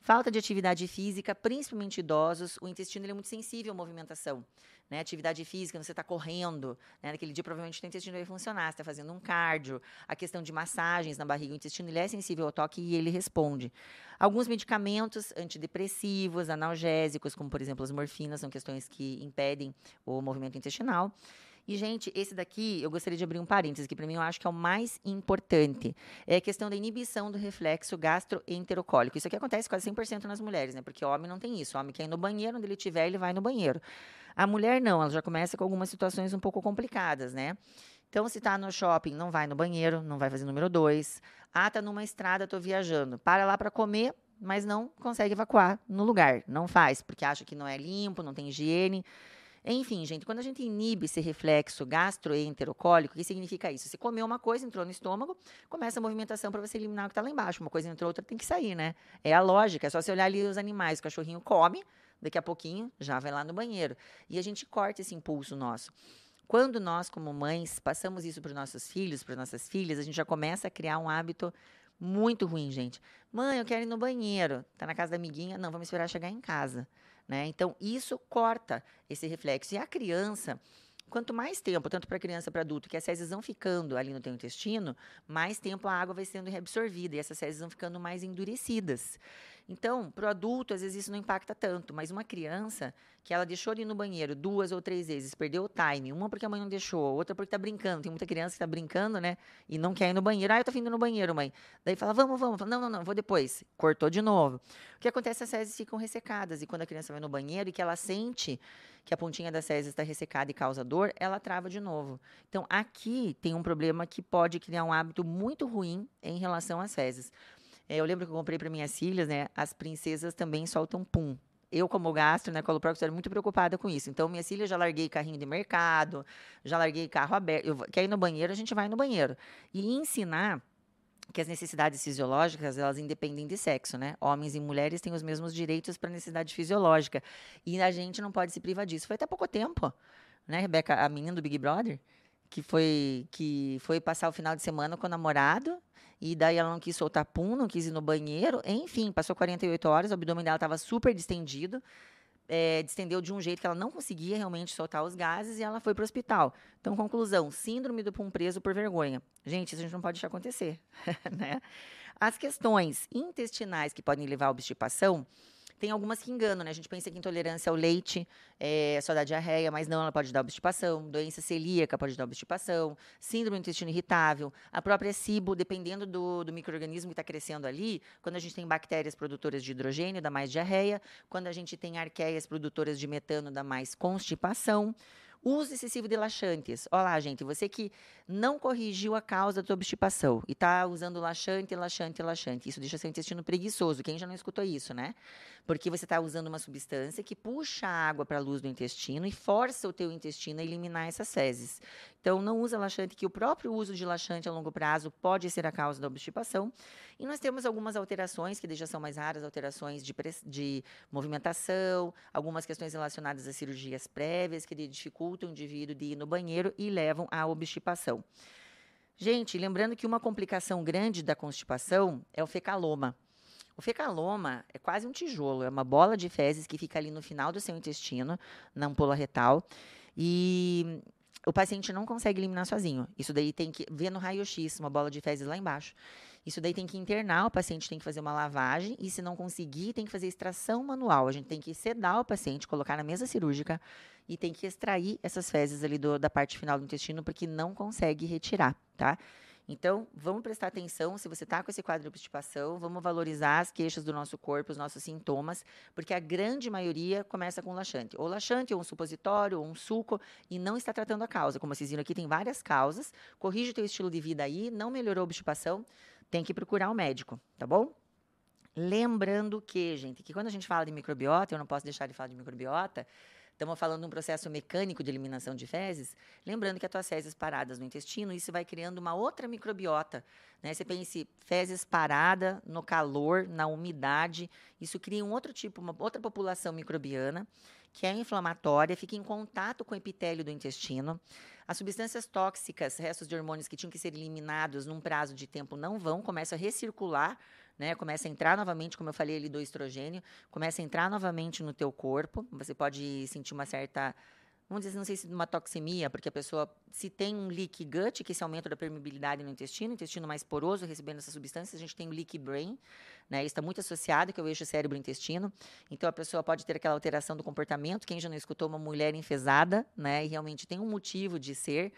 Falta de atividade física, principalmente idosos, o intestino é muito sensível à movimentação. Né? Atividade física, você está correndo, né? naquele dia provavelmente o intestino vai funcionar, você está fazendo um cardio, a questão de massagens na barriga, o intestino ele é sensível ao toque e ele responde. Alguns medicamentos antidepressivos, analgésicos, como por exemplo as morfinas, são questões que impedem o movimento intestinal. E, gente, esse daqui, eu gostaria de abrir um parênteses, que para mim eu acho que é o mais importante. É a questão da inibição do reflexo gastroenterocólico. Isso aqui acontece quase 100% nas mulheres, né? Porque homem não tem isso. O homem quer ir no banheiro, onde ele estiver, ele vai no banheiro. A mulher não, ela já começa com algumas situações um pouco complicadas, né? Então, se está no shopping, não vai no banheiro, não vai fazer número dois. Ah, tá numa estrada, estou viajando. Para lá para comer, mas não consegue evacuar no lugar. Não faz, porque acha que não é limpo, não tem higiene. Enfim, gente, quando a gente inibe esse reflexo gastroenterocólico, o que significa isso? Você comeu uma coisa, entrou no estômago, começa a movimentação para você eliminar o que está lá embaixo. Uma coisa entrou, outra tem que sair, né? É a lógica, é só você olhar ali os animais, o cachorrinho come, daqui a pouquinho já vai lá no banheiro. E a gente corta esse impulso nosso. Quando nós, como mães, passamos isso para os nossos filhos, para nossas filhas, a gente já começa a criar um hábito muito ruim, gente. Mãe, eu quero ir no banheiro. Tá na casa da amiguinha? Não, vamos esperar chegar em casa. Né? Então, isso corta esse reflexo. E a criança, quanto mais tempo, tanto para criança para adulto, que as fezes vão ficando ali no teu intestino, mais tempo a água vai sendo reabsorvida e essas fezes vão ficando mais endurecidas. Então, para o adulto, às vezes isso não impacta tanto, mas uma criança que ela deixou ali no banheiro duas ou três vezes, perdeu o time, uma porque a mãe não deixou, outra porque está brincando. Tem muita criança que está brincando, né? E não quer ir no banheiro. Ah, eu tô vindo no banheiro, mãe. Daí fala, vamos, vamos. Fala, não, não, não, vou depois. Cortou de novo. O que acontece? As fezes ficam ressecadas. E quando a criança vai no banheiro e que ela sente que a pontinha das fezes está ressecada e causa dor, ela trava de novo. Então, aqui tem um problema que pode criar um hábito muito ruim em relação às fezes. É, eu lembro que eu comprei para minhas filhas, né? As princesas também soltam pum. Eu, como gastro, né, coloprocto, era muito preocupada com isso. Então, minhas filhas já larguei carrinho de mercado, já larguei carro aberto. Eu, quer ir no banheiro, a gente vai no banheiro. E ensinar que as necessidades fisiológicas, elas independem de sexo, né? Homens e mulheres têm os mesmos direitos para necessidade fisiológica. E a gente não pode se privar disso. Foi até pouco tempo, né, Rebeca, a menina do Big Brother, que foi, que foi passar o final de semana com o namorado e daí ela não quis soltar pum, não quis ir no banheiro. Enfim, passou 48 horas, o abdômen dela estava super distendido. É, distendeu de um jeito que ela não conseguia realmente soltar os gases e ela foi para o hospital. Então, conclusão: síndrome do pum preso por vergonha. Gente, isso a gente não pode deixar acontecer. né? As questões intestinais que podem levar à obstipação tem algumas que enganam, né? A gente pensa que intolerância ao leite é só dá diarreia, mas não, ela pode dar obstipação. Doença celíaca pode dar obstipação. Síndrome do intestino irritável. A própria SIBO, dependendo do, do microorganismo que está crescendo ali, quando a gente tem bactérias produtoras de hidrogênio, dá mais diarreia. Quando a gente tem arqueias produtoras de metano, dá mais constipação. Uso excessivo de laxantes. Olá, gente, você que não corrigiu a causa da obstipação e está usando laxante, laxante, laxante. Isso deixa seu intestino preguiçoso. Quem já não escutou isso, né? Porque você está usando uma substância que puxa a água para a luz do intestino e força o teu intestino a eliminar essas fezes. Então, não usa laxante, que o próprio uso de laxante a longo prazo pode ser a causa da obstipação. E nós temos algumas alterações, que já são mais raras, alterações de, de movimentação, algumas questões relacionadas a cirurgias prévias, que dificultam o indivíduo de ir no banheiro e levam à obstipação. Gente, lembrando que uma complicação grande da constipação é o fecaloma. O fecaloma é quase um tijolo, é uma bola de fezes que fica ali no final do seu intestino, na ampola retal. E o paciente não consegue eliminar sozinho. Isso daí tem que ver no raio-x, uma bola de fezes lá embaixo. Isso daí tem que internar, o paciente tem que fazer uma lavagem e se não conseguir, tem que fazer extração manual. A gente tem que sedar o paciente, colocar na mesa cirúrgica e tem que extrair essas fezes ali do, da parte final do intestino porque não consegue retirar, tá? Então, vamos prestar atenção se você está com esse quadro de obstipação, vamos valorizar as queixas do nosso corpo, os nossos sintomas, porque a grande maioria começa com laxante. Ou laxante, ou um supositório, ou um suco, e não está tratando a causa. Como vocês viram aqui, tem várias causas. Corrige o teu estilo de vida aí, não melhorou a obstipação, tem que procurar um médico, tá bom? Lembrando que, gente, que quando a gente fala de microbiota, eu não posso deixar de falar de microbiota, Estamos falando de um processo mecânico de eliminação de fezes. Lembrando que as tuas fezes paradas no intestino, isso vai criando uma outra microbiota. Né? Você pense fezes parada no calor, na umidade. Isso cria um outro tipo, uma outra população microbiana que é inflamatória, fica em contato com o epitélio do intestino. As substâncias tóxicas, restos de hormônios que tinham que ser eliminados num prazo de tempo não vão, começam a recircular né? Começa a entrar novamente, como eu falei ali do estrogênio, começa a entrar novamente no teu corpo. Você pode sentir uma certa vamos dizer, não sei se uma toxemia, porque a pessoa, se tem um leak gut, que é esse aumento da permeabilidade no intestino, intestino mais poroso, recebendo essas substâncias, a gente tem o leak brain, né? Isso está muito associado, que é o eixo cérebro-intestino. Então, a pessoa pode ter aquela alteração do comportamento. Quem já não escutou uma mulher enfesada, né? E realmente tem um motivo de ser.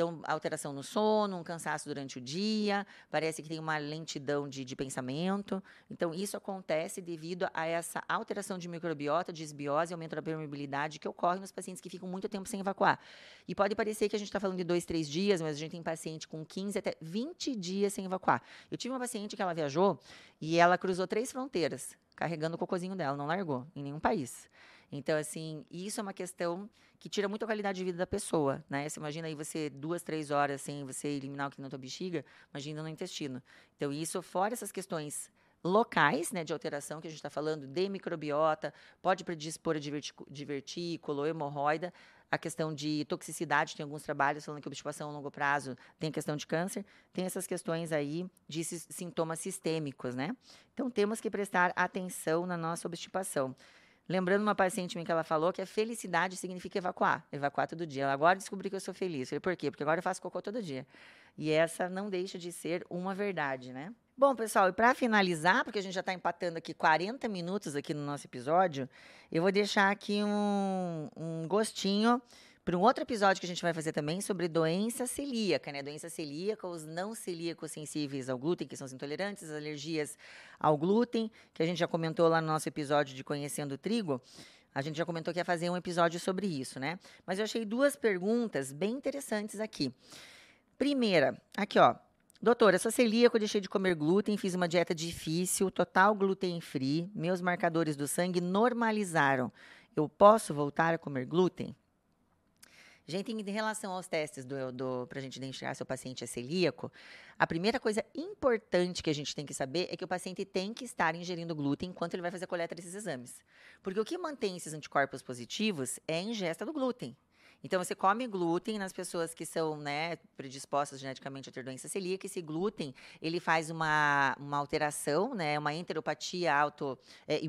Então, alteração no sono, um cansaço durante o dia, parece que tem uma lentidão de, de pensamento. Então, isso acontece devido a essa alteração de microbiota, desbiose e aumento da permeabilidade que ocorre nos pacientes que ficam muito tempo sem evacuar. E pode parecer que a gente está falando de dois, três dias, mas a gente tem paciente com 15 até 20 dias sem evacuar. Eu tive uma paciente que ela viajou e ela cruzou três fronteiras, carregando o cocôzinho dela, não largou em nenhum país. Então, assim, isso é uma questão que tira muito a qualidade de vida da pessoa, né? Você imagina aí você duas, três horas sem você eliminar o que na tua bexiga, imagina no intestino. Então, isso, fora essas questões locais, né, de alteração que a gente está falando, de microbiota, pode predispor a divertículo, hemorroida, a questão de toxicidade, tem alguns trabalhos falando que obstipação a longo prazo tem a questão de câncer, tem essas questões aí de sintomas sistêmicos, né? Então, temos que prestar atenção na nossa obstipação. Lembrando uma paciente minha que ela falou que a felicidade significa evacuar, evacuar todo dia. Ela agora descobri que eu sou feliz. Eu falei, por quê? Porque agora eu faço cocô todo dia. E essa não deixa de ser uma verdade, né? Bom, pessoal, e para finalizar, porque a gente já está empatando aqui 40 minutos aqui no nosso episódio, eu vou deixar aqui um, um gostinho para um outro episódio que a gente vai fazer também sobre doença celíaca, né? Doença celíaca, os não celíacos sensíveis ao glúten, que são os intolerantes, as alergias ao glúten, que a gente já comentou lá no nosso episódio de Conhecendo o Trigo. A gente já comentou que ia fazer um episódio sobre isso, né? Mas eu achei duas perguntas bem interessantes aqui. Primeira, aqui ó. Doutora, sou celíaco, deixei de comer glúten, fiz uma dieta difícil, total glúten free, meus marcadores do sangue normalizaram. Eu posso voltar a comer glúten? Gente, em relação aos testes do, do para a gente identificar se o paciente é celíaco, a primeira coisa importante que a gente tem que saber é que o paciente tem que estar ingerindo glúten enquanto ele vai fazer a coleta desses exames. Porque o que mantém esses anticorpos positivos é a ingesta do glúten. Então, você come glúten nas pessoas que são né, predispostas geneticamente a ter doença celíaca. Esse glúten, ele faz uma, uma alteração, né, uma enteropatia auto é.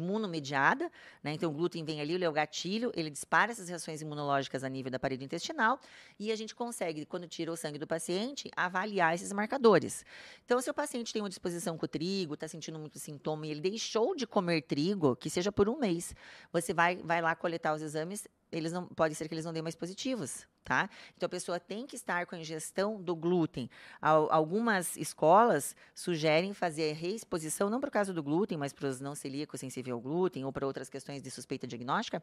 Né? Então, o glúten vem ali, ele é o gatilho, ele dispara essas reações imunológicas a nível da parede intestinal e a gente consegue, quando tira o sangue do paciente, avaliar esses marcadores. Então, se o paciente tem uma disposição com o trigo, está sentindo muito sintoma e ele deixou de comer trigo, que seja por um mês, você vai, vai lá coletar os exames eles não pode ser que eles não dêem mais positivos, tá? Então a pessoa tem que estar com a ingestão do glúten. Algumas escolas sugerem fazer reexposição não por causa do glúten, mas para os não celíacos sensíveis ao glúten ou para outras questões de suspeita diagnóstica,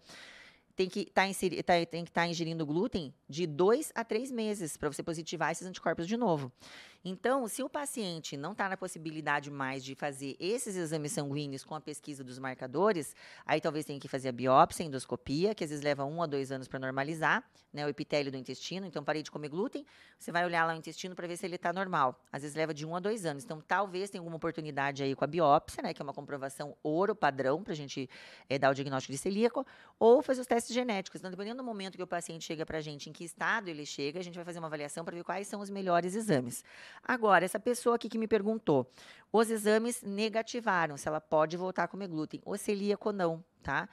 tem que tá tá, estar tá ingerindo glúten de dois a três meses para você positivar esses anticorpos de novo. Então, se o paciente não está na possibilidade mais de fazer esses exames sanguíneos com a pesquisa dos marcadores, aí talvez tenha que fazer a biópsia, a endoscopia, que às vezes leva um a dois anos para normalizar, né, o epitélio do intestino. Então, parei de comer glúten, você vai olhar lá o intestino para ver se ele está normal. Às vezes leva de um a dois anos. Então, talvez tenha alguma oportunidade aí com a biópsia, né, que é uma comprovação ouro padrão para a gente é, dar o diagnóstico de celíaco, ou fazer os testes genéticos. Então, dependendo do momento que o paciente chega para a gente, em que estado ele chega, a gente vai fazer uma avaliação para ver quais são os melhores exames. Agora, essa pessoa aqui que me perguntou, os exames negativaram se ela pode voltar a comer glúten, ou celíaco não, tá?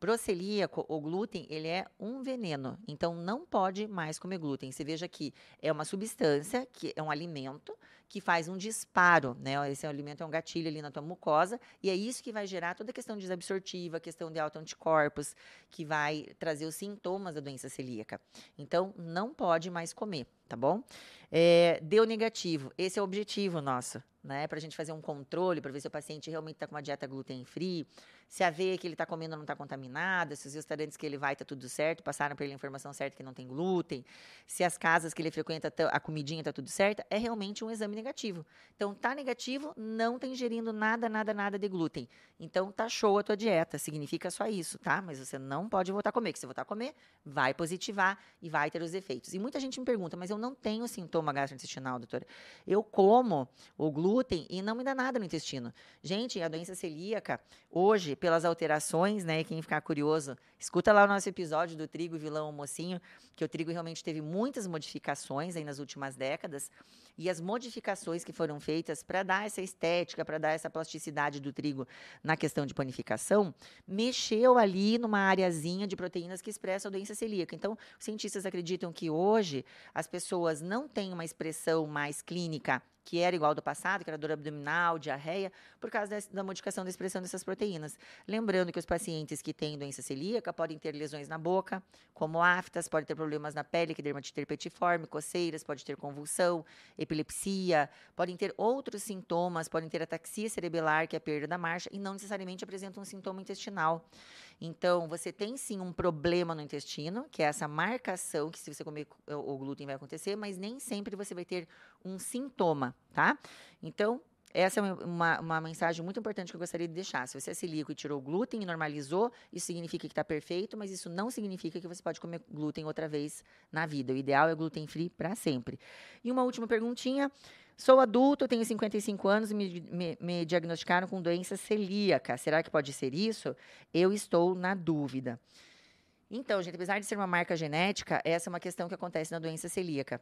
Pro celíaco, o glúten, ele é um veneno, então não pode mais comer glúten. Você veja que é uma substância, que é um alimento, que faz um disparo, né? Esse alimento é um gatilho ali na tua mucosa, e é isso que vai gerar toda a questão desabsortiva, questão de autoanticorpos, que vai trazer os sintomas da doença celíaca. Então, não pode mais comer, tá bom? É, deu negativo, esse é o objetivo nosso, né? Para a gente fazer um controle, para ver se o paciente realmente está com uma dieta gluten free, se a aveia que ele está comendo não está contaminada, se os restaurantes que ele vai está tudo certo, passaram para ele a informação certa que não tem glúten, se as casas que ele frequenta, a comidinha está tudo certo, é realmente um exame negativo. Então, tá negativo, não está ingerindo nada, nada, nada de glúten. Então, tá show a tua dieta, significa só isso, tá? Mas você não pode voltar a comer, que se voltar a comer, vai positivar e vai ter os efeitos. E muita gente me pergunta, mas eu não tenho sintoma gastrointestinal, doutora. Eu como o glúten e não me dá nada no intestino. Gente, a doença celíaca, hoje, pelas alterações, né? Quem ficar curioso, escuta lá o nosso episódio do trigo vilão mocinho, que o trigo realmente teve muitas modificações aí nas últimas décadas. E as modificações que foram feitas para dar essa estética, para dar essa plasticidade do trigo na questão de panificação, mexeu ali numa areazinha de proteínas que expressam a doença celíaca. Então, os cientistas acreditam que hoje as pessoas não têm uma expressão mais clínica que era igual do passado, que era dor abdominal, diarreia, por causa da modificação da expressão dessas proteínas. Lembrando que os pacientes que têm doença celíaca podem ter lesões na boca, como aftas, podem ter problemas na pele, que é dermatite herpetiforme, coceiras, pode ter convulsão, epilepsia, podem ter outros sintomas, podem ter ataxia cerebelar, que é a perda da marcha, e não necessariamente apresentam um sintoma intestinal. Então, você tem sim um problema no intestino, que é essa marcação, que se você comer o glúten vai acontecer, mas nem sempre você vai ter um sintoma, tá? Então, essa é uma, uma mensagem muito importante que eu gostaria de deixar. Se você é celíaco e tirou glúten e normalizou, isso significa que está perfeito, mas isso não significa que você pode comer glúten outra vez na vida. O ideal é glúten free para sempre. E uma última perguntinha. Sou adulto, tenho 55 anos e me, me, me, diagnosticaram com doença celíaca. Será que pode ser isso? Eu estou na dúvida. Então, gente, apesar de ser uma marca genética, essa é uma questão que acontece na doença celíaca.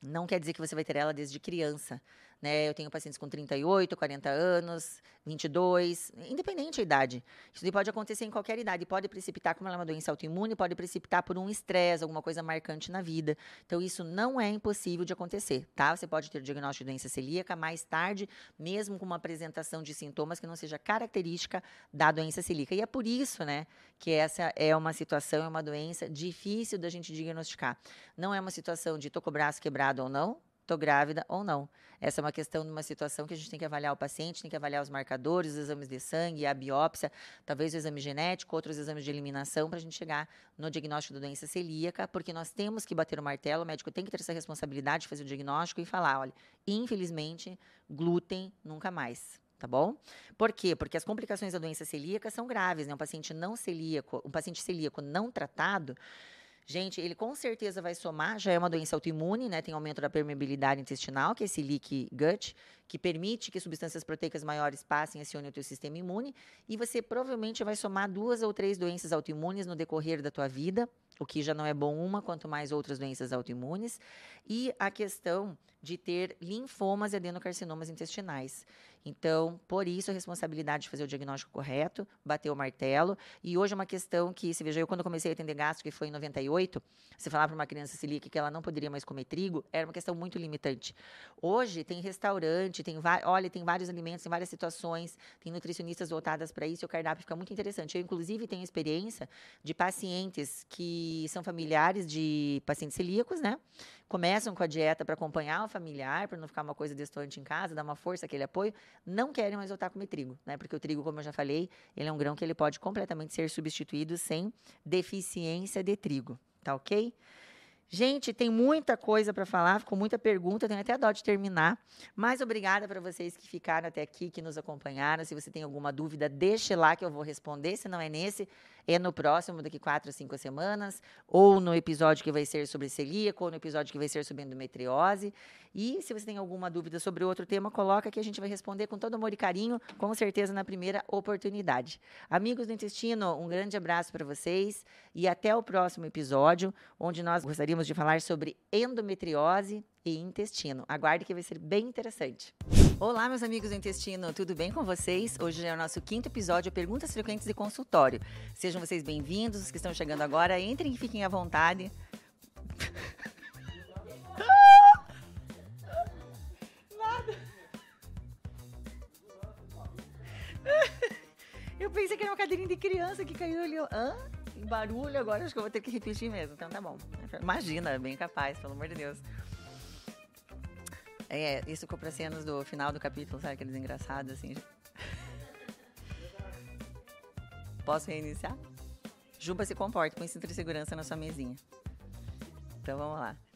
Não quer dizer que você vai ter ela desde criança. Né? Eu tenho pacientes com 38, 40 anos, 22, independente da idade. Isso pode acontecer em qualquer idade. Pode precipitar, como ela é uma doença autoimune, pode precipitar por um estresse, alguma coisa marcante na vida. Então, isso não é impossível de acontecer, tá? Você pode ter diagnóstico de doença celíaca mais tarde, mesmo com uma apresentação de sintomas que não seja característica da doença celíaca. E é por isso, né, que essa é uma situação, é uma doença difícil da gente diagnosticar. Não é uma situação de tô com o braço quebrado ou não, estou grávida ou não. Essa é uma questão de uma situação que a gente tem que avaliar o paciente, tem que avaliar os marcadores, os exames de sangue, a biópsia, talvez o exame genético, outros exames de eliminação, para a gente chegar no diagnóstico da doença celíaca, porque nós temos que bater o martelo, o médico tem que ter essa responsabilidade de fazer o diagnóstico e falar, olha, infelizmente, glúten nunca mais tá bom? Por quê? Porque as complicações da doença celíaca são graves, né? Um paciente não celíaco, um paciente celíaco não tratado, Gente, ele com certeza vai somar, já é uma doença autoimune, né? Tem aumento da permeabilidade intestinal, que é esse leak gut, que permite que substâncias proteicas maiores passem e acionem o teu sistema imune, e você provavelmente vai somar duas ou três doenças autoimunes no decorrer da tua vida, o que já não é bom uma, quanto mais outras doenças autoimunes, e a questão de ter linfomas e adenocarcinomas intestinais. Então, por isso, a responsabilidade de fazer o diagnóstico correto, bater o martelo. E hoje é uma questão que, se veja, eu quando comecei a atender gastro, que foi em 98, você falava para uma criança celíaca que ela não poderia mais comer trigo, era uma questão muito limitante. Hoje tem restaurante, tem olha, tem vários alimentos, tem várias situações, tem nutricionistas voltadas para isso, e o cardápio fica muito interessante. Eu, inclusive, tenho experiência de pacientes que são familiares de pacientes celíacos, né? Começam com a dieta para acompanhar o familiar, para não ficar uma coisa destoante em casa, dar uma força, aquele apoio, não querem mais voltar a comer trigo, né? Porque o trigo, como eu já falei, ele é um grão que ele pode completamente ser substituído sem deficiência de trigo, tá ok? Gente, tem muita coisa para falar, ficou muita pergunta, tenho até dó de terminar. Mas obrigada para vocês que ficaram até aqui, que nos acompanharam. Se você tem alguma dúvida, deixe lá que eu vou responder. Se não é nesse, é no próximo, daqui quatro, cinco semanas, ou no episódio que vai ser sobre celíaco, ou no episódio que vai ser sobre endometriose. E se você tem alguma dúvida sobre outro tema, coloca que a gente vai responder com todo amor e carinho, com certeza na primeira oportunidade. Amigos do intestino, um grande abraço para vocês e até o próximo episódio, onde nós gostaríamos de falar sobre endometriose e intestino. Aguarde que vai ser bem interessante. Olá, meus amigos do intestino, tudo bem com vocês? Hoje é o nosso quinto episódio Perguntas Frequentes de Consultório. Sejam vocês bem-vindos, os que estão chegando agora, entrem e fiquem à vontade. Eu pensei que era uma cadeirinha de criança que caiu ali. Hã? Barulho, agora acho que eu vou ter que repetir mesmo. Então tá bom. Imagina, bem capaz, pelo amor de Deus. É, isso ficou pra cenas do final do capítulo, sabe? Aqueles engraçados assim. Posso reiniciar? Juba se comporte, põe cinto de segurança na sua mesinha. Então vamos lá.